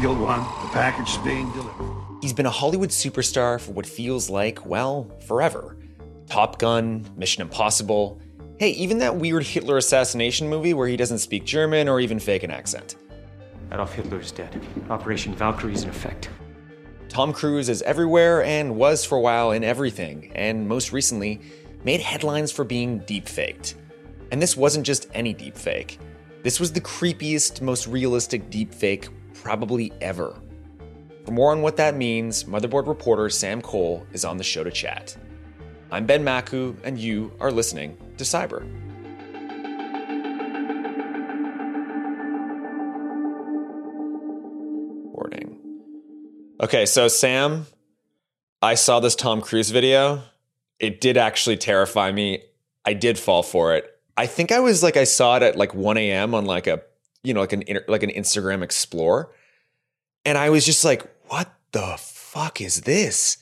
Eagle One, the package is being delivered. He's been a Hollywood superstar for what feels like, well, forever. Top Gun, Mission Impossible. Hey, even that weird Hitler assassination movie where he doesn't speak German or even fake an accent. Adolf Hitler is dead. Operation Valkyrie is in effect. Tom Cruise is everywhere and was for a while in everything, and most recently, made headlines for being deepfaked. And this wasn't just any deepfake. This was the creepiest, most realistic deep fake probably ever. For more on what that means, Motherboard reporter Sam Cole is on the show to chat. I'm Ben Makuch, and you are listening to Cyber. Warning. Okay, so Sam, I saw this Tom Cruise video. It did actually terrify me. I did fall for it. I think I was like I saw it at like 1 a.m. on like a you know like an like an Instagram Explore, and I was just like, what the fuck is this?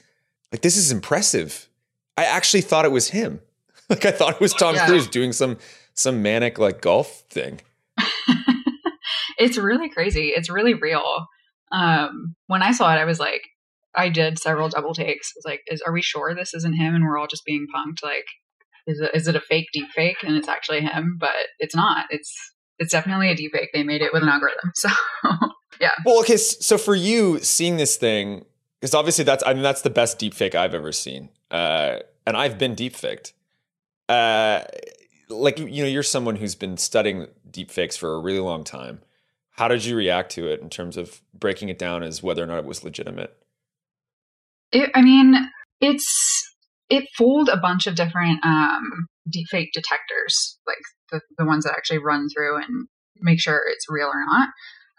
Like this is impressive. I actually thought it was him. Like I thought it was Tom Yeah. Cruise doing some some manic like golf thing. it's really crazy. It's really real. Um, when I saw it, I was like, I did several double takes. I was like, is are we sure this isn't him and we're all just being punked? Like, is it is it a fake deep fake and it's actually him? But it's not. It's it's definitely a deep fake. They made it with an algorithm. So yeah. Well, okay, so for you seeing this thing, because obviously that's I mean that's the best deepfake I've ever seen, uh, and I've been deepfaked. Uh, like you know, you're someone who's been studying deepfakes for a really long time. How did you react to it in terms of breaking it down as whether or not it was legitimate? It, I mean, it's it fooled a bunch of different um, deepfake detectors, like the, the ones that actually run through and make sure it's real or not.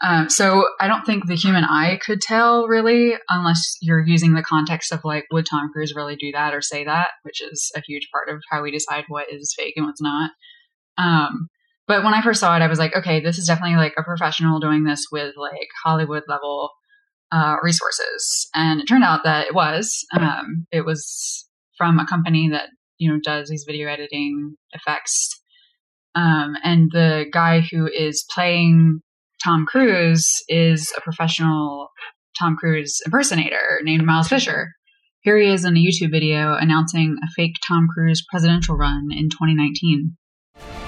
Um, so I don't think the human eye could tell really, unless you're using the context of like, would Tom Cruise really do that or say that, which is a huge part of how we decide what is fake and what's not. Um, but when I first saw it, I was like, okay, this is definitely like a professional doing this with like Hollywood level uh, resources, and it turned out that it was. Um, it was from a company that you know does these video editing effects, um, and the guy who is playing Tom Cruise is a professional Tom Cruise impersonator named Miles Fisher. Here he is in a YouTube video announcing a fake Tom Cruise presidential run in 2019.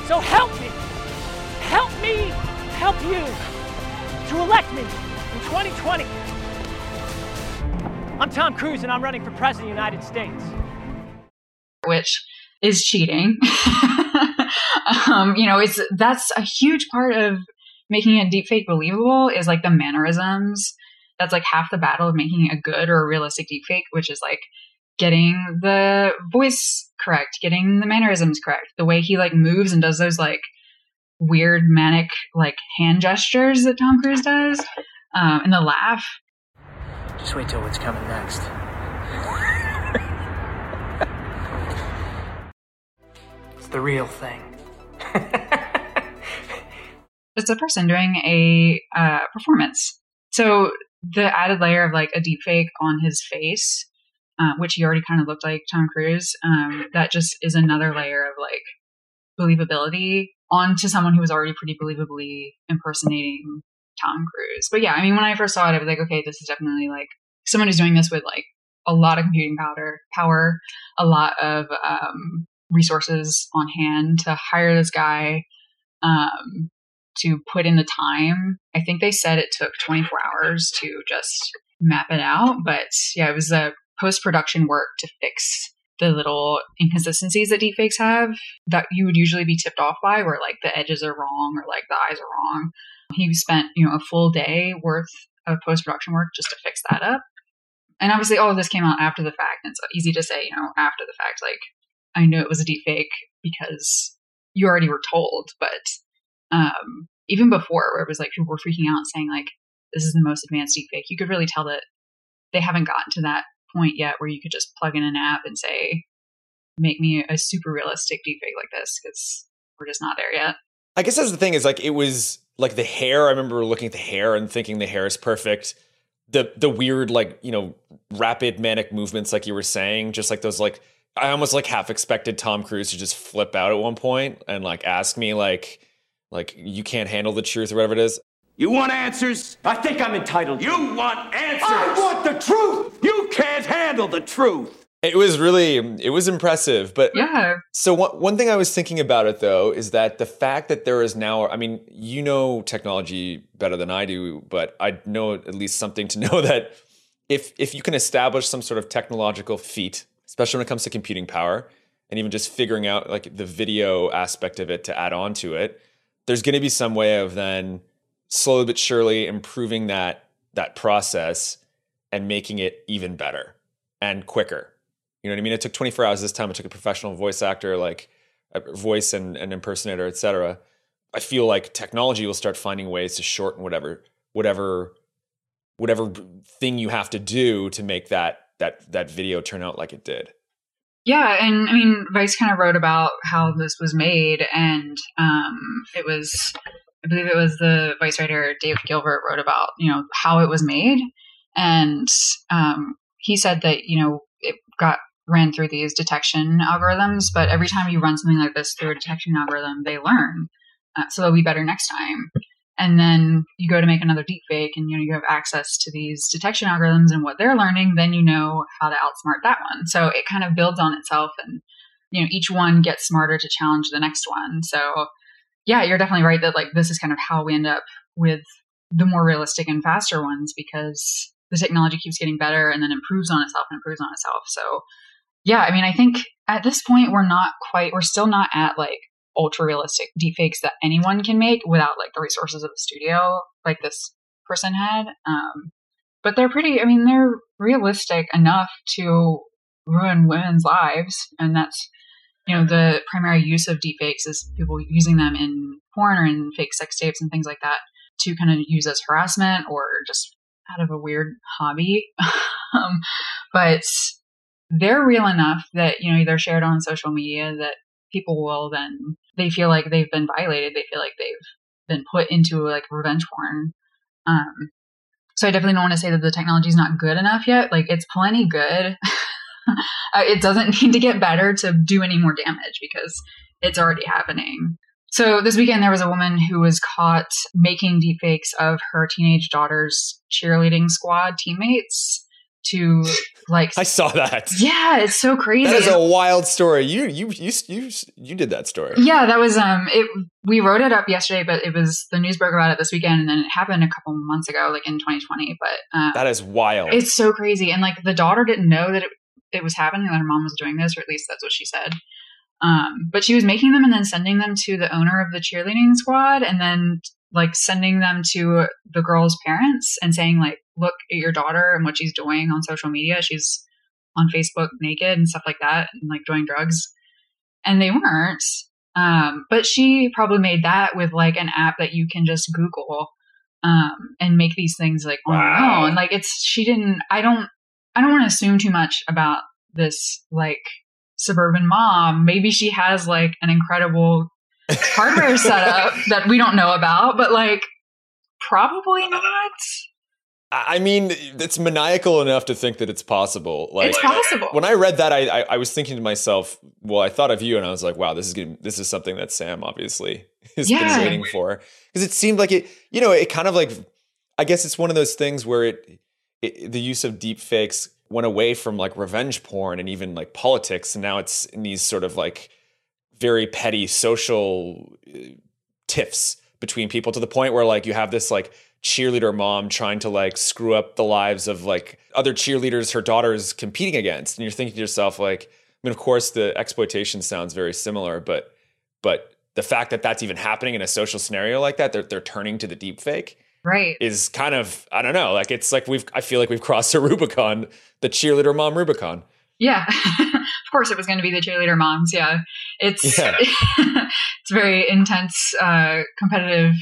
So help me, help me, help you to elect me in 2020. I'm Tom Cruise and I'm running for president of the United States. Which is cheating. um, you know, it's that's a huge part of making a deepfake believable is like the mannerisms. That's like half the battle of making a good or a realistic deepfake, which is like getting the voice correct, getting the mannerisms correct, the way he like moves and does those like weird manic like hand gestures that Tom Cruise does, um, and the laugh. Just wait till what's coming next. The real thing. it's a person doing a uh, performance. So the added layer of like a deep fake on his face, uh, which he already kind of looked like Tom Cruise, um, that just is another layer of like believability onto someone who was already pretty believably impersonating Tom Cruise. But yeah, I mean, when I first saw it, I was like, okay, this is definitely like someone who's doing this with like a lot of computing power, power, a lot of um, resources on hand to hire this guy. Um, to put in the time. I think they said it took 24 hours to just map it out, but yeah, it was a post production work to fix the little inconsistencies that deepfakes have that you would usually be tipped off by, where like the edges are wrong or like the eyes are wrong. He spent you know a full day worth of post production work just to fix that up. And obviously, all of this came out after the fact. And it's easy to say, you know, after the fact, like I knew it was a deepfake because you already were told, but um, even before where it was like people were freaking out saying like this is the most advanced deepfake you could really tell that they haven't gotten to that point yet where you could just plug in an app and say make me a super realistic deepfake like this because we're just not there yet I guess that's the thing is like it was like the hair. I remember looking at the hair and thinking the hair is perfect. The the weird like you know rapid manic movements like you were saying, just like those like I almost like half expected Tom Cruise to just flip out at one point and like ask me like like you can't handle the truth or whatever it is. You want answers? I think I'm entitled. You want answers? I want the truth. You can't handle the truth. It was really it was impressive, but Yeah. So one one thing I was thinking about it though is that the fact that there is now I mean, you know technology better than I do, but I know at least something to know that if if you can establish some sort of technological feat, especially when it comes to computing power, and even just figuring out like the video aspect of it to add on to it, there's going to be some way of then slowly but surely improving that that process and making it even better and quicker. You know what I mean? It took 24 hours this time. It took a professional voice actor, like a voice and an impersonator, etc. I feel like technology will start finding ways to shorten whatever whatever whatever thing you have to do to make that that that video turn out like it did. Yeah, and I mean, Vice kind of wrote about how this was made, and um, it was, I believe it was the Vice writer Dave Gilbert wrote about, you know, how it was made, and um, he said that you know it got ran through these detection algorithms, but every time you run something like this through a detection algorithm, they learn, uh, so they'll be better next time. And then you go to make another deep fake, and you know you have access to these detection algorithms and what they're learning. Then you know how to outsmart that one. So it kind of builds on itself, and you know each one gets smarter to challenge the next one. So yeah, you're definitely right that like this is kind of how we end up with the more realistic and faster ones because the technology keeps getting better and then improves on itself and improves on itself. So yeah, I mean, I think at this point we're not quite, we're still not at like ultra realistic deepfakes that anyone can make without like the resources of the studio like this person had. Um, but they're pretty, I mean, they're realistic enough to ruin women's lives. And that's, you know, the primary use of deepfakes is people using them in porn or in fake sex tapes and things like that to kind of use as harassment or just out of a weird hobby. um, but they're real enough that, you know, they're shared on social media that people will then, they feel like they've been violated. They feel like they've been put into like revenge porn. Um, so I definitely don't want to say that the technology is not good enough yet. Like it's plenty good. uh, it doesn't need to get better to do any more damage because it's already happening. So this weekend there was a woman who was caught making deepfakes of her teenage daughter's cheerleading squad teammates to like I saw that. Yeah, it's so crazy. That is a wild story. You you you you you did that story. Yeah, that was um it we wrote it up yesterday, but it was the news broke about it this weekend and then it happened a couple months ago, like in 2020. But um, That is wild. it's so crazy. And like the daughter didn't know that it, it was happening, that her mom was doing this, or at least that's what she said. Um, but she was making them and then sending them to the owner of the cheerleading squad and then like sending them to the girl's parents and saying like, look at your daughter and what she's doing on social media. She's on Facebook naked and stuff like that and like doing drugs. And they weren't. Um, but she probably made that with like an app that you can just Google um, and make these things like on Wow. your own. Like it's she didn't. I don't. I don't want to assume too much about this like suburban mom. Maybe she has like an incredible hardware setup that we don't know about, but like probably not. I mean, it's maniacal enough to think that it's possible. Like it's possible. when I read that, I, I I was thinking to myself, well, I thought of you, and I was like, wow, this is gonna, this is something that Sam obviously has Yeah. been waiting for because it seemed like it. You know, it kind of like I guess it's one of those things where it, it the use of deep fakes went away from like revenge porn and even like politics, and now it's in these sort of like very petty social uh, tiffs between people to the point where like you have this like cheerleader mom trying to like screw up the lives of like other cheerleaders her daughter's competing against and you're thinking to yourself like i mean of course the exploitation sounds very similar but but the fact that that's even happening in a social scenario like that they're, they're turning to the deep fake right. is kind of i don't know like it's like we've i feel like we've crossed a rubicon the cheerleader mom rubicon Yeah. of course it was going to be the cheerleader moms. Yeah. It's Yeah. it's very intense uh competitive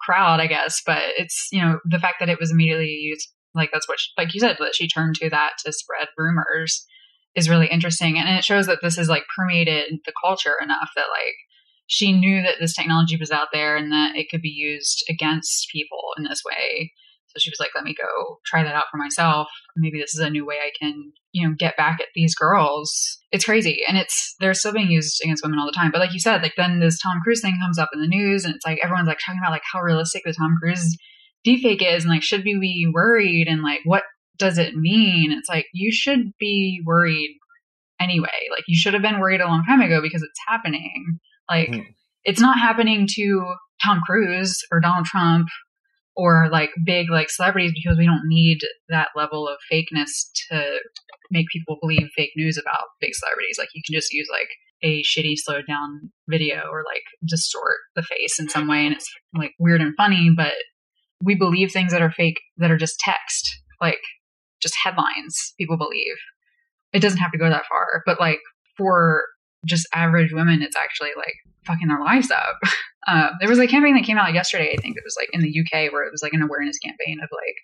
crowd, I guess, but it's, you know, the fact that it was immediately used like that's what she, like you said that she turned to that to spread rumors is really interesting and it shows that this has like permeated the culture enough that like she knew that this technology was out there and that it could be used against people in this way. So she was like, let me go try that out for myself. Maybe this is a new way I can, you know, get back at these girls. It's crazy. And it's, they're still being used against women all the time. But like you said, like then this Tom Cruise thing comes up in the news and it's like everyone's like talking about like how realistic the Tom Cruise deepfake is and like should we be worried and like what does it mean? It's like you should be worried anyway. Like you should have been worried a long time ago because it's happening. Like Hmm. it's not happening to Tom Cruise or Donald Trump or like big like celebrities because we don't need that level of fakeness to make people believe fake news about big celebrities. Like you can just use like a shitty slowed down video or like distort the face in some way and it's like weird and funny, but we believe things that are fake that are just text, like just headlines people believe. It doesn't have to go that far, but like for just average women, it's actually like fucking their lives up. Uh, there was a campaign that came out yesterday, I think it was like in the UK, where it was like an awareness campaign of like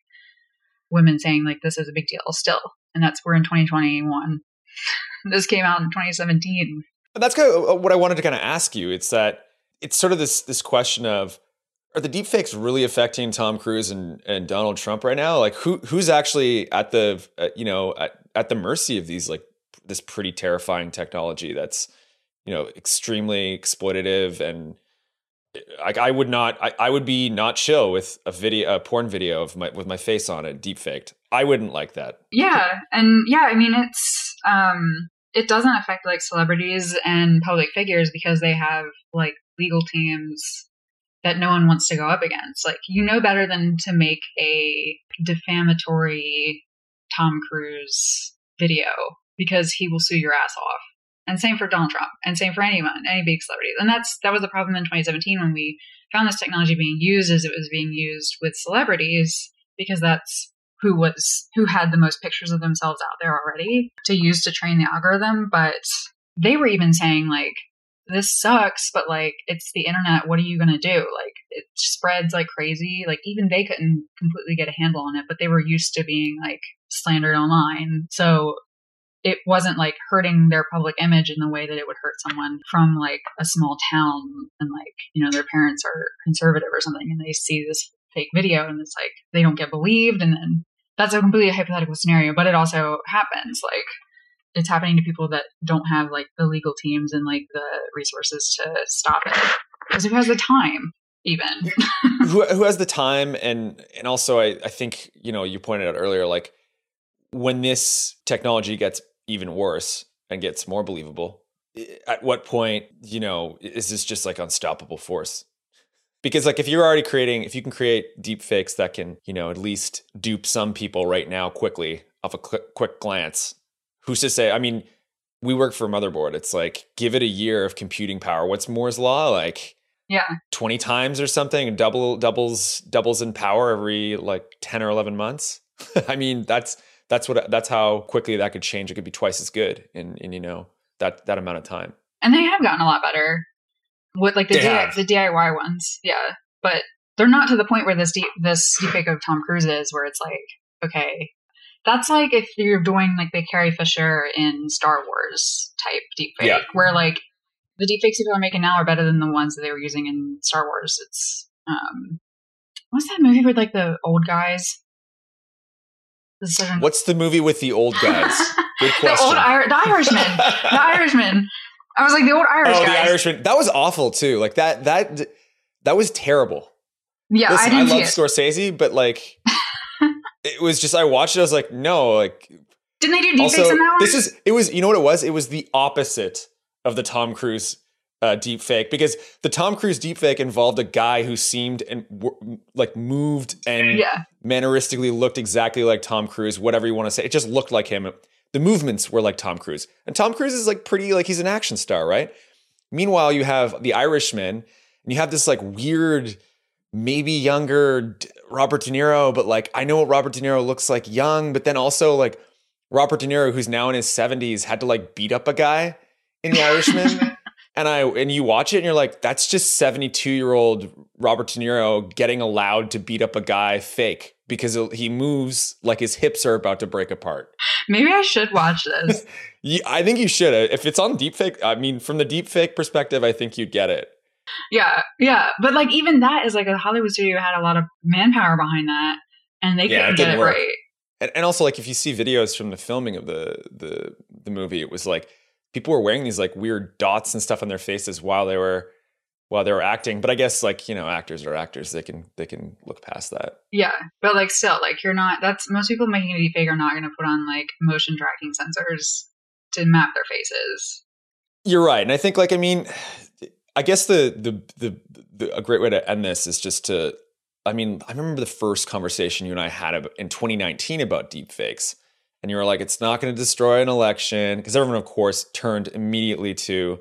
women saying like this is a big deal still, and that's we're in 2021. this came out in 2017. But that's kind of what I wanted to kind of ask you. It's that it's sort of this this question of are the deepfakes really affecting Tom Cruise and, and Donald Trump right now? Like who who's actually at the uh, you know at, at the mercy of these like this pretty terrifying technology that's you know extremely exploitative and like I would not I, I would be not chill with a video a porn video of my with my face on it deep faked. I wouldn't like that. Yeah, and yeah, I mean it's um it doesn't affect like celebrities and public figures because they have like legal teams that no one wants to go up against. Like you know better than to make a defamatory Tom Cruise video because he will sue your ass off. And same for Donald Trump, and same for anyone, any big celebrities. And that's that was the problem in 2017 when we found this technology being used, as it was being used with celebrities because that's who was who had the most pictures of themselves out there already to use to train the algorithm. But they were even saying like, "This sucks," but like it's the internet. What are you gonna do? Like it spreads like crazy. Like even they couldn't completely get a handle on it, but they were used to being like slandered online. So it wasn't like hurting their public image in the way that it would hurt someone from like a small town and like you know their parents are conservative or something and they see this fake video and it's like they don't get believed and then that's a completely hypothetical scenario but it also happens. Like it's happening to people that don't have like the legal teams and like the resources to stop it because who has the time even? Who, who has the time and and also I, I think you know you pointed out earlier like when this technology gets even worse and gets more believable. At what point you know is this just like unstoppable force? Because like if you're already creating if you can create deep fakes that can you know at least dupe some people right now quickly off a quick, quick glance who's to say? I mean we work for motherboard. It's like give it a year of computing power. What's moore's law? Like yeah. 20 times or something? Double doubles doubles in power every like 10 or 11 months? I mean that's that's what that's how quickly that could change it could be twice as good in in you know that that amount of time and they have gotten a lot better with like the DIY, the DIY ones, yeah. But they're not to the point where this deep, this deepfake of Tom Cruise is, where it's like, okay, that's like if you're doing like the Carrie Fisher in Star Wars type deepfake, Yeah. where like the deepfakes people are making now are better than the ones that they were using in Star Wars. It's um, what's that movie with like the old guys? The certain- what's the movie with the old guys good the question old Ir- the Irishman, the Irishman. I was like the old Irish oh guys. the irishman that was awful too like that that that was terrible Yeah, Listen, I I, love. Scorsese, but like, it was just I watched it. I was like, no, like. Didn't they do deepfakes in that one? this is it was you know what it was? It was the opposite of the Tom Cruise uh, deep fake because the Tom Cruise deep fake involved a guy who seemed and w- like moved and yeah, manneristically looked exactly like Tom Cruise. Whatever you want to say, it just looked like him. The movements were like Tom Cruise, and Tom Cruise is like pretty like he's an action star, right? Meanwhile, you have the Irishman, and you have this like weird, maybe younger Robert De Niro, but like I know what Robert De Niro looks like young, but then also like Robert De Niro, who's now in his seventies, had to like beat up a guy in the Irishman. And I and you watch it and you're like, that's just 72 year old Robert De Niro getting allowed to beat up a guy fake because he moves like his hips are about to break apart. maybe I should watch this. You, I think you should. If it's on deepfake, I mean, from the deepfake perspective, I think you'd get it. yeah, yeah, but like even that is like a Hollywood studio had a lot of manpower behind that, and they Yeah, it couldn't get it work. right. And, and also, like if you see videos from the filming of the the the movie, it was like people were wearing these like weird dots and stuff on their faces while they were while they were acting. But I guess like you know, actors are actors; they can they can look past that. Yeah, but like still, like you're not. That's most people making a deepfake are not going to put on like motion tracking sensors to map their faces. You're right, and I think like I mean, I guess the the the, the a great way to end this is just to. I mean, I remember the first conversation you and I had in 2019 about deepfakes, and you were like, "It's not going to destroy an election," because everyone, of course, turned immediately to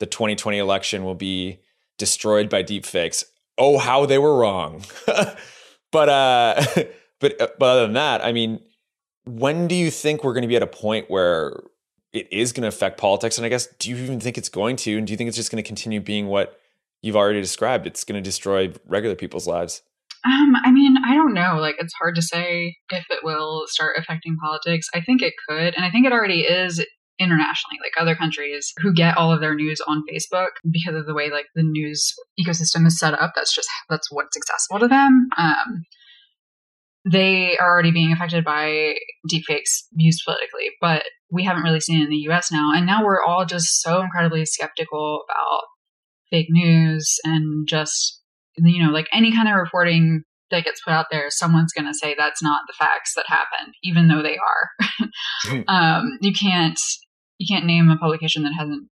the 2020 election will be destroyed by deepfakes. Oh, how they were wrong. but uh, but uh, but other than that, I mean, when do you think we're going to be at a point where it is going to affect politics? And I guess, do you even think it's going to? And do you think it's just going to continue being what you've already described? It's going to destroy regular people's lives. Um, I mean, I don't know. Like, it's hard to say if it will start affecting politics. I think it could, and I think it already is internationally. Like other countries who get all of their news on Facebook because of the way like the news ecosystem is set up. That's just that's what's accessible to them. Um, they are already being affected by deepfakes used politically, but we haven't really seen it in the U.S. now, and now we're all just so incredibly skeptical about fake news and just you know like any kind of reporting that gets put out there someone's going to say that's not the facts that happened even though they are. Um, you can't you can't name a publication that hasn't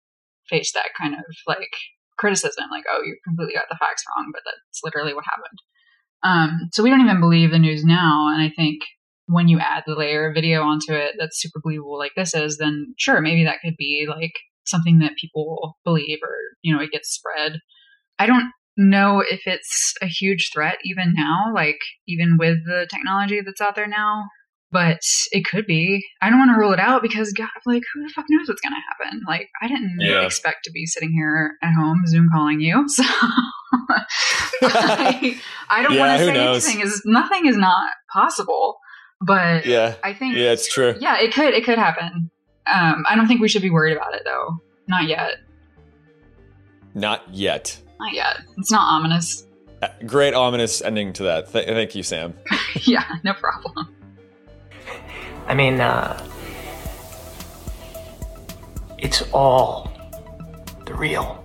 faced that kind of like criticism like oh you completely got the facts wrong but that's literally what happened. Um, so we don't even believe the news now and i think when you add the layer of video onto it that's super believable like this is then sure maybe that could be like something that people believe or you know it gets spread. I don't know if it's a huge threat even now like even with the technology that's out there now but it could be i don't want to rule it out because god like who the fuck knows what's going to happen like i didn't Yeah. expect to be sitting here at home zoom calling you so I, I don't Yeah, want to say knows? anything is nothing is not possible but Yeah. i think Yeah, it's true. yeah, it could. It could happen. Um, I don't think we should be worried about it though. Not yet. Not yet. Not yet. It's not ominous. Uh, Great ominous ending to that. Th- thank you, Sam. yeah, no problem. I mean, uh. It's all the real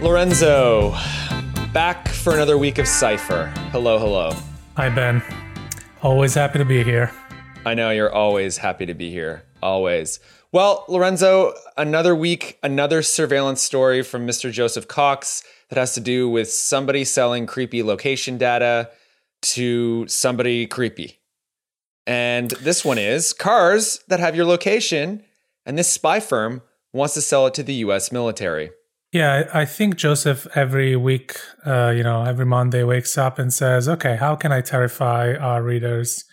Lorenzo, back for another week of Cyber. Hello, hello. Hi, Ben. Always happy to be here. I know you're always happy to be here. Always. Well, Lorenzo, another week, another surveillance story from Mr. Joseph Cox that has to do with somebody selling creepy location data to somebody creepy. And this one is cars that have your location, and this spy firm wants to sell it to the US military. Yeah, I think Joseph every week, uh, you know, every Monday wakes up and says, okay, how can I terrify our readers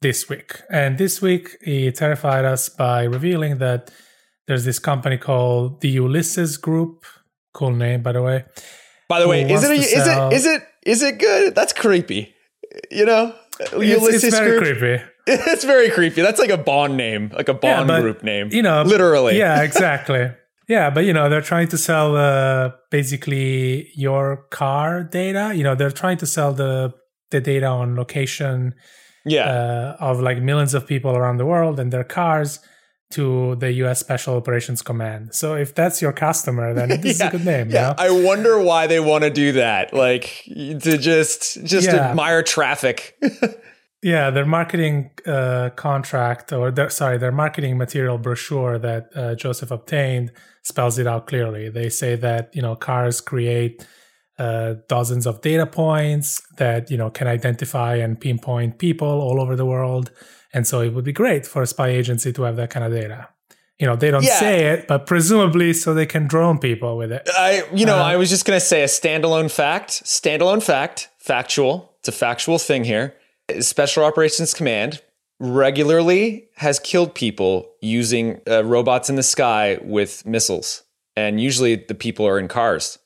this week? And this week, he terrified us by revealing that there's this company called the Ulysses Group. Cool name, by the way. By the way, is it, to is it is it is it good? That's creepy. You know, It's, Ulysses it's very Group. creepy. It's very creepy. That's like a Bond name, like a Bond but, group name. You know, literally. Yeah, exactly. yeah, but you know, they're trying to sell uh, basically your car data. You know, they're trying to sell the the data on location Yeah. uh, of like millions of people around the world and their cars to the U.S. Special Operations Command. So if that's your customer, then this is a good name. Yeah, you know? I wonder why they want to do that. Like to just just Yeah. admire traffic. Yeah, their marketing uh, contract, or their, sorry, their marketing material brochure that uh, Joseph obtained spells it out clearly. They say that you know cars create uh, dozens of data points that you know can identify and pinpoint people all over the world, and so it would be great for a spy agency to have that kind of data. You know, they don't Yeah. say it, but presumably so they can drone people with it. I you know, Uh, I was just gonna say a standalone fact. Standalone fact, factual. It's a factual thing here. Special Operations Command regularly has killed people using uh, robots in the sky with missiles, and usually the people are in cars.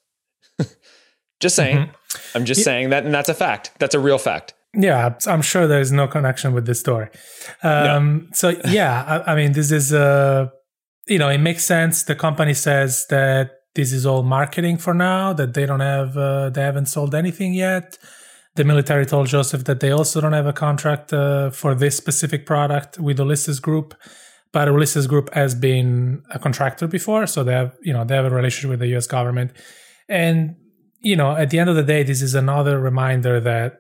just saying. Mm-hmm. I'm just saying that, and that's a fact. That's a real fact. Yeah, I'm sure there's no connection with this story. Um, So yeah, I, I mean, this is uh, you know, it makes sense. The company says that this is all marketing for now. That they don't have, uh, they haven't sold anything yet. The military told Joseph that they also don't have a contract uh, for this specific product with Ulysses Group, but Ulysses Group has been a contractor before, so they have, you know, they have a relationship with the U.S. government, and you know, at the end of the day, this is another reminder that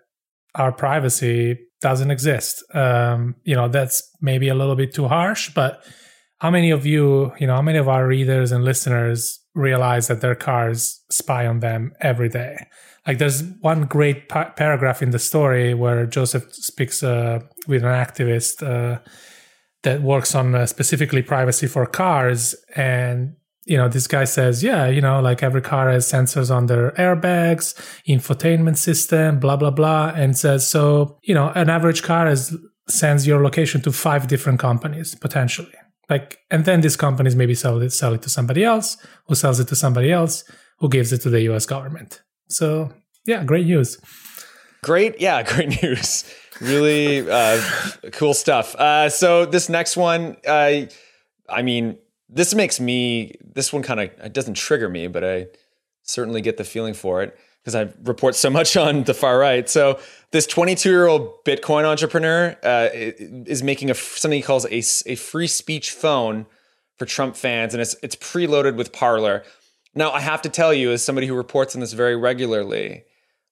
our privacy doesn't exist. Um, you know, that's maybe a little bit too harsh, but how many of you, you know, how many of our readers and listeners realize that their cars spy on them every day? Like, there's one great pa- paragraph in the story where Joseph speaks uh, with an activist uh, that works on uh, specifically privacy for cars, and you know, this guy says, yeah, you know, like every car has sensors on their airbags, infotainment system, blah, blah, blah. And says, so, you know, an average car has, sends your location to five different companies potentially. Like, and then these companies maybe sell it, sell it to somebody else who sells it to somebody else who gives it to the US government. So, yeah, great news. Great, yeah, great news. Really uh, cool stuff. Uh, so this next one, uh, I mean, this makes me. This one kind of it doesn't trigger me, but I certainly get the feeling for it because I report so much on the far right. So this 22 year old Bitcoin entrepreneur uh, is making a something he calls a, a free speech phone for Trump fans, and it's it's preloaded with Parler. Now I have to tell you, as somebody who reports on this very regularly,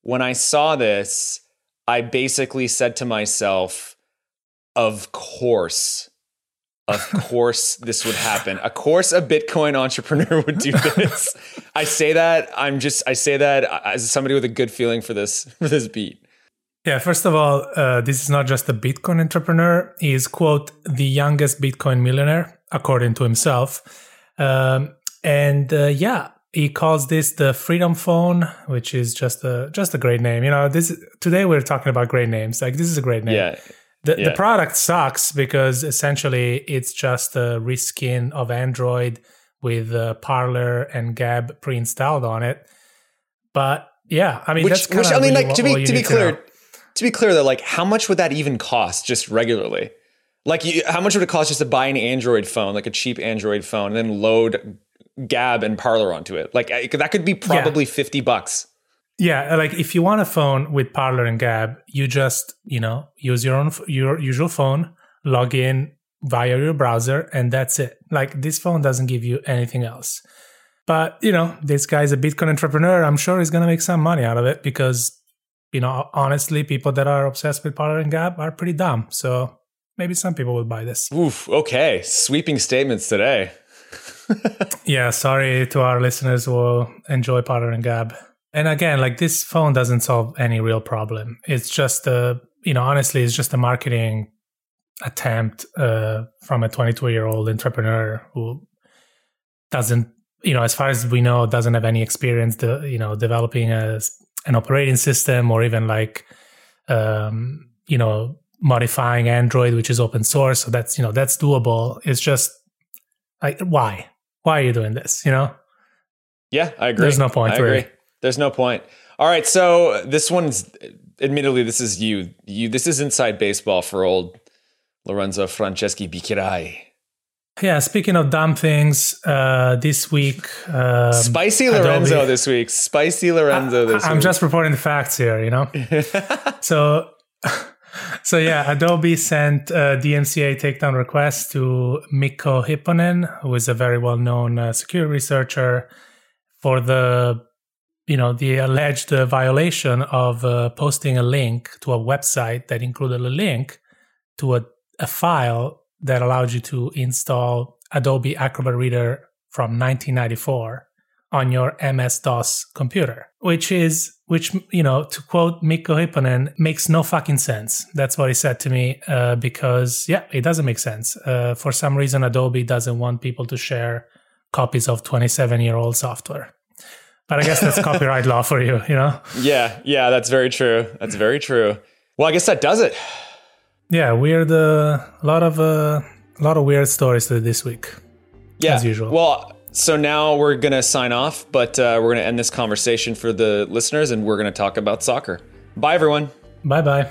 when I saw this, I basically said to myself, "Of course." Of course, this would happen. Of course, a Bitcoin entrepreneur would do this. I say that I'm just I say that as somebody with a good feeling for this for this beat. Yeah, first of all, uh, this is not just a Bitcoin entrepreneur. He is, quote, the youngest Bitcoin millionaire, according to himself. Um, and uh, yeah, he calls this the Freedom Phone, which is just a just a great name. You know, this today we're talking about great names. Like this is a great name. Yeah. The, Yeah. the product sucks because essentially it's just a reskin of Android with uh, Parler and Gab pre-installed on it. But yeah, I mean, Which, that's which I mean, really like to be to be clear, to be clear though, like how much would that even cost just regularly? Like, you, how much would it cost just to buy an Android phone, like a cheap Android phone, and then load Gab and Parler onto it? Like that could be probably fifty bucks. Yeah, like if you want a phone with Parler and Gab, you just you know use your own your usual phone, log in via your browser, and that's it. Like this phone doesn't give you anything else. But you know, this guy's a Bitcoin entrepreneur. I'm sure he's gonna make some money out of it because you know, honestly, people that are obsessed with Parler and Gab are pretty dumb. So maybe some people will buy this. Oof. Okay, sweeping statements today. Yeah, sorry to our listeners who will enjoy Parler and Gab. And again, like this phone doesn't solve any real problem. It's just a, you know, honestly, it's just a marketing attempt uh, from a 22 year old entrepreneur who doesn't, you know, as far as we know, doesn't have any experience, you know, developing a, an operating system or even like, um, you know, modifying Android, which is open source. So that's, you know, that's doable. It's just like, why? Why are you doing this? You know? Yeah, I agree. There's no point, I agree. really. There's no point. All right, so this one's admittedly this is you. You this is inside baseball for old Lorenzo Franceschi Bicchierai. Yeah, speaking of dumb things, uh, this week. Um, Spicy Lorenzo this week. Spicy Lorenzo this I, week. I'm just reporting the facts here, you know? so. So yeah, Adobe sent a DMCA takedown request to Mikko Hypponen, who is a very well-known uh, security researcher, for the you know the alleged uh, violation of uh, posting a link to a website that included a link to a, a file that allowed you to install Adobe Acrobat Reader from 1994 on your MS DOS computer, which is, which, you know, to quote Mikko Hypponen, makes no fucking sense. That's what he said to me, uh, because, yeah, it doesn't make sense. Uh, for some reason, Adobe doesn't want people to share copies of 27 year old software. But I guess that's copyright law for you, you know? Yeah, yeah, that's very true. That's very true. Well, I guess that does it. Yeah, weird, uh, a lot of, uh, a lot of weird stories this week. Yeah. As usual. Well, so now we're going to sign off, but uh, we're going to end this conversation for the listeners and we're going to talk about soccer. Bye, everyone. Bye bye.